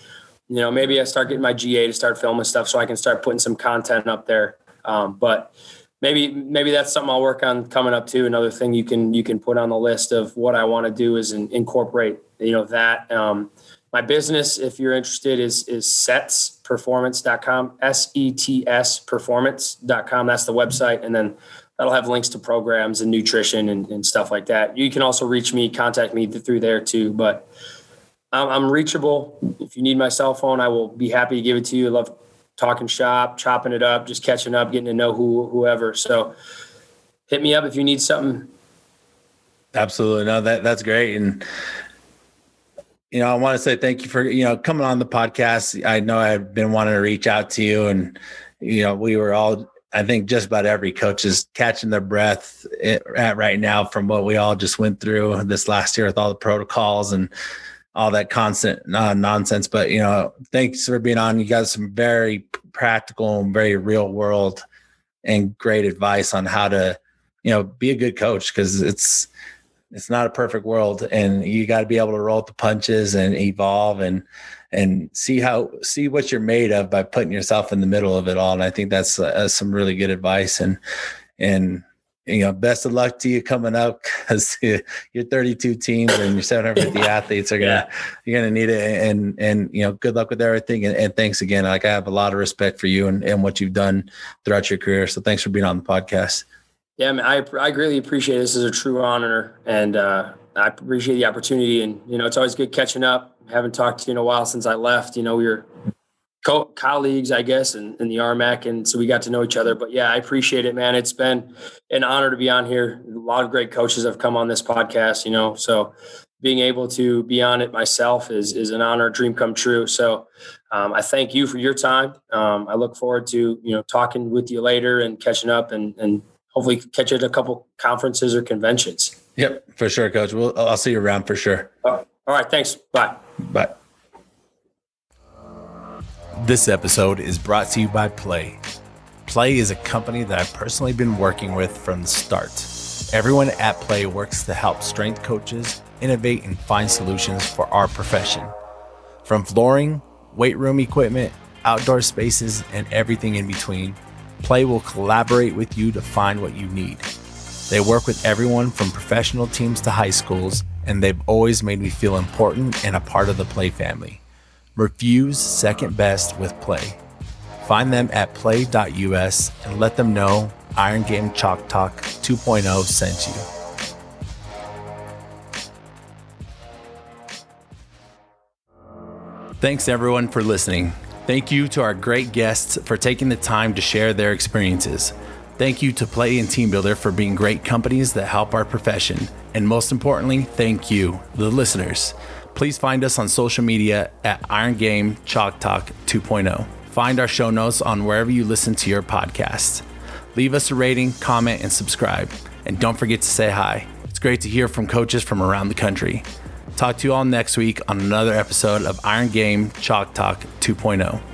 you know maybe I start getting my GA to start filming stuff so I can start putting some content up there. Um, but maybe maybe that's something I'll work on coming up too. Another thing you can you can put on the list of what I want to do is in, incorporate you know that. Um, my business, if you're interested, is is setsperformance.com, S-E-T-S performance.com. That's the website. And then that'll have links to programs and nutrition and, and stuff like that. You can also reach me, contact me through there too. But I'm, I'm reachable. If you need my cell phone, I will be happy to give it to you. I love talking shop, chopping it up, just catching up, getting to know who whoever. So hit me up if you need something. Absolutely. No, that that's great. And you know, I want to say thank you for, you know, coming on the podcast. I know I've been wanting to reach out to you and, you know, we were all, I think just about every coach is catching their breath eh, at right now from what we all just went through this last year with all the protocols and all that constant uh, nonsense. But, you know, thanks for being on. You got some very practical and very real world and great advice on how to, you know, be a good coach because it's, it's not a perfect world and you got to be able to roll the punches and evolve and and see how see what you're made of by putting yourself in the middle of it all and i think that's uh, some really good advice and and you know, best of luck to you coming up because you're 32 teams and your 750 athletes are gonna yeah. you're gonna need it. And and you know, good luck with everything. And, and, thanks again. Like I have a lot of respect for you and, and what you've done throughout your career. So thanks for being on the podcast. Yeah, man, I I greatly appreciate it. This is a true honor, and uh, I appreciate the opportunity. And you know, it's always good catching up. haven't talked to you in a while since I left. You know, we were co- colleagues, I guess, in, in the RMAC. And so we got to know each other. But yeah, I appreciate it, man. It's been an honor to be on here. A lot of great coaches have come on this podcast, you know, so being able to be on it myself is, is an honor, dream come true. So um, I thank you for your time. Um, I look forward to, you know, talking with you later and catching up and, and hopefully catch you at a couple conferences or conventions. Yep, for sure, coach. We'll, I'll see you around for sure. all right. Thanks. Bye. Bye. This episode is brought to you by Play. Play is a company that I've personally been working with from the start. Everyone at Play works to help strength coaches innovate and find solutions for our profession. From flooring, weight room equipment, outdoor spaces, and everything in between, Play will collaborate with you to find what you need. They work with everyone from professional teams to high schools, and they've always made me feel important and a part of the Play family. Refuse second best with Play. Find them at play.us and let them know Iron Game Chalk Talk 2.0 sent you. Thanks everyone for listening. Thank you to our great guests for taking the time to share their experiences. Thank you to Play and TeamBuildr for being great companies that help our profession. And most importantly, thank you, the listeners. Please find us on social media at Iron Game Chalk Talk 2.0. Find our show notes on wherever you listen to your podcast. Leave us a rating, comment, and subscribe. And don't forget to say hi. It's great to hear from coaches from around the country. Talk to you all next week on another episode of Iron Game Chalk Talk 2.0.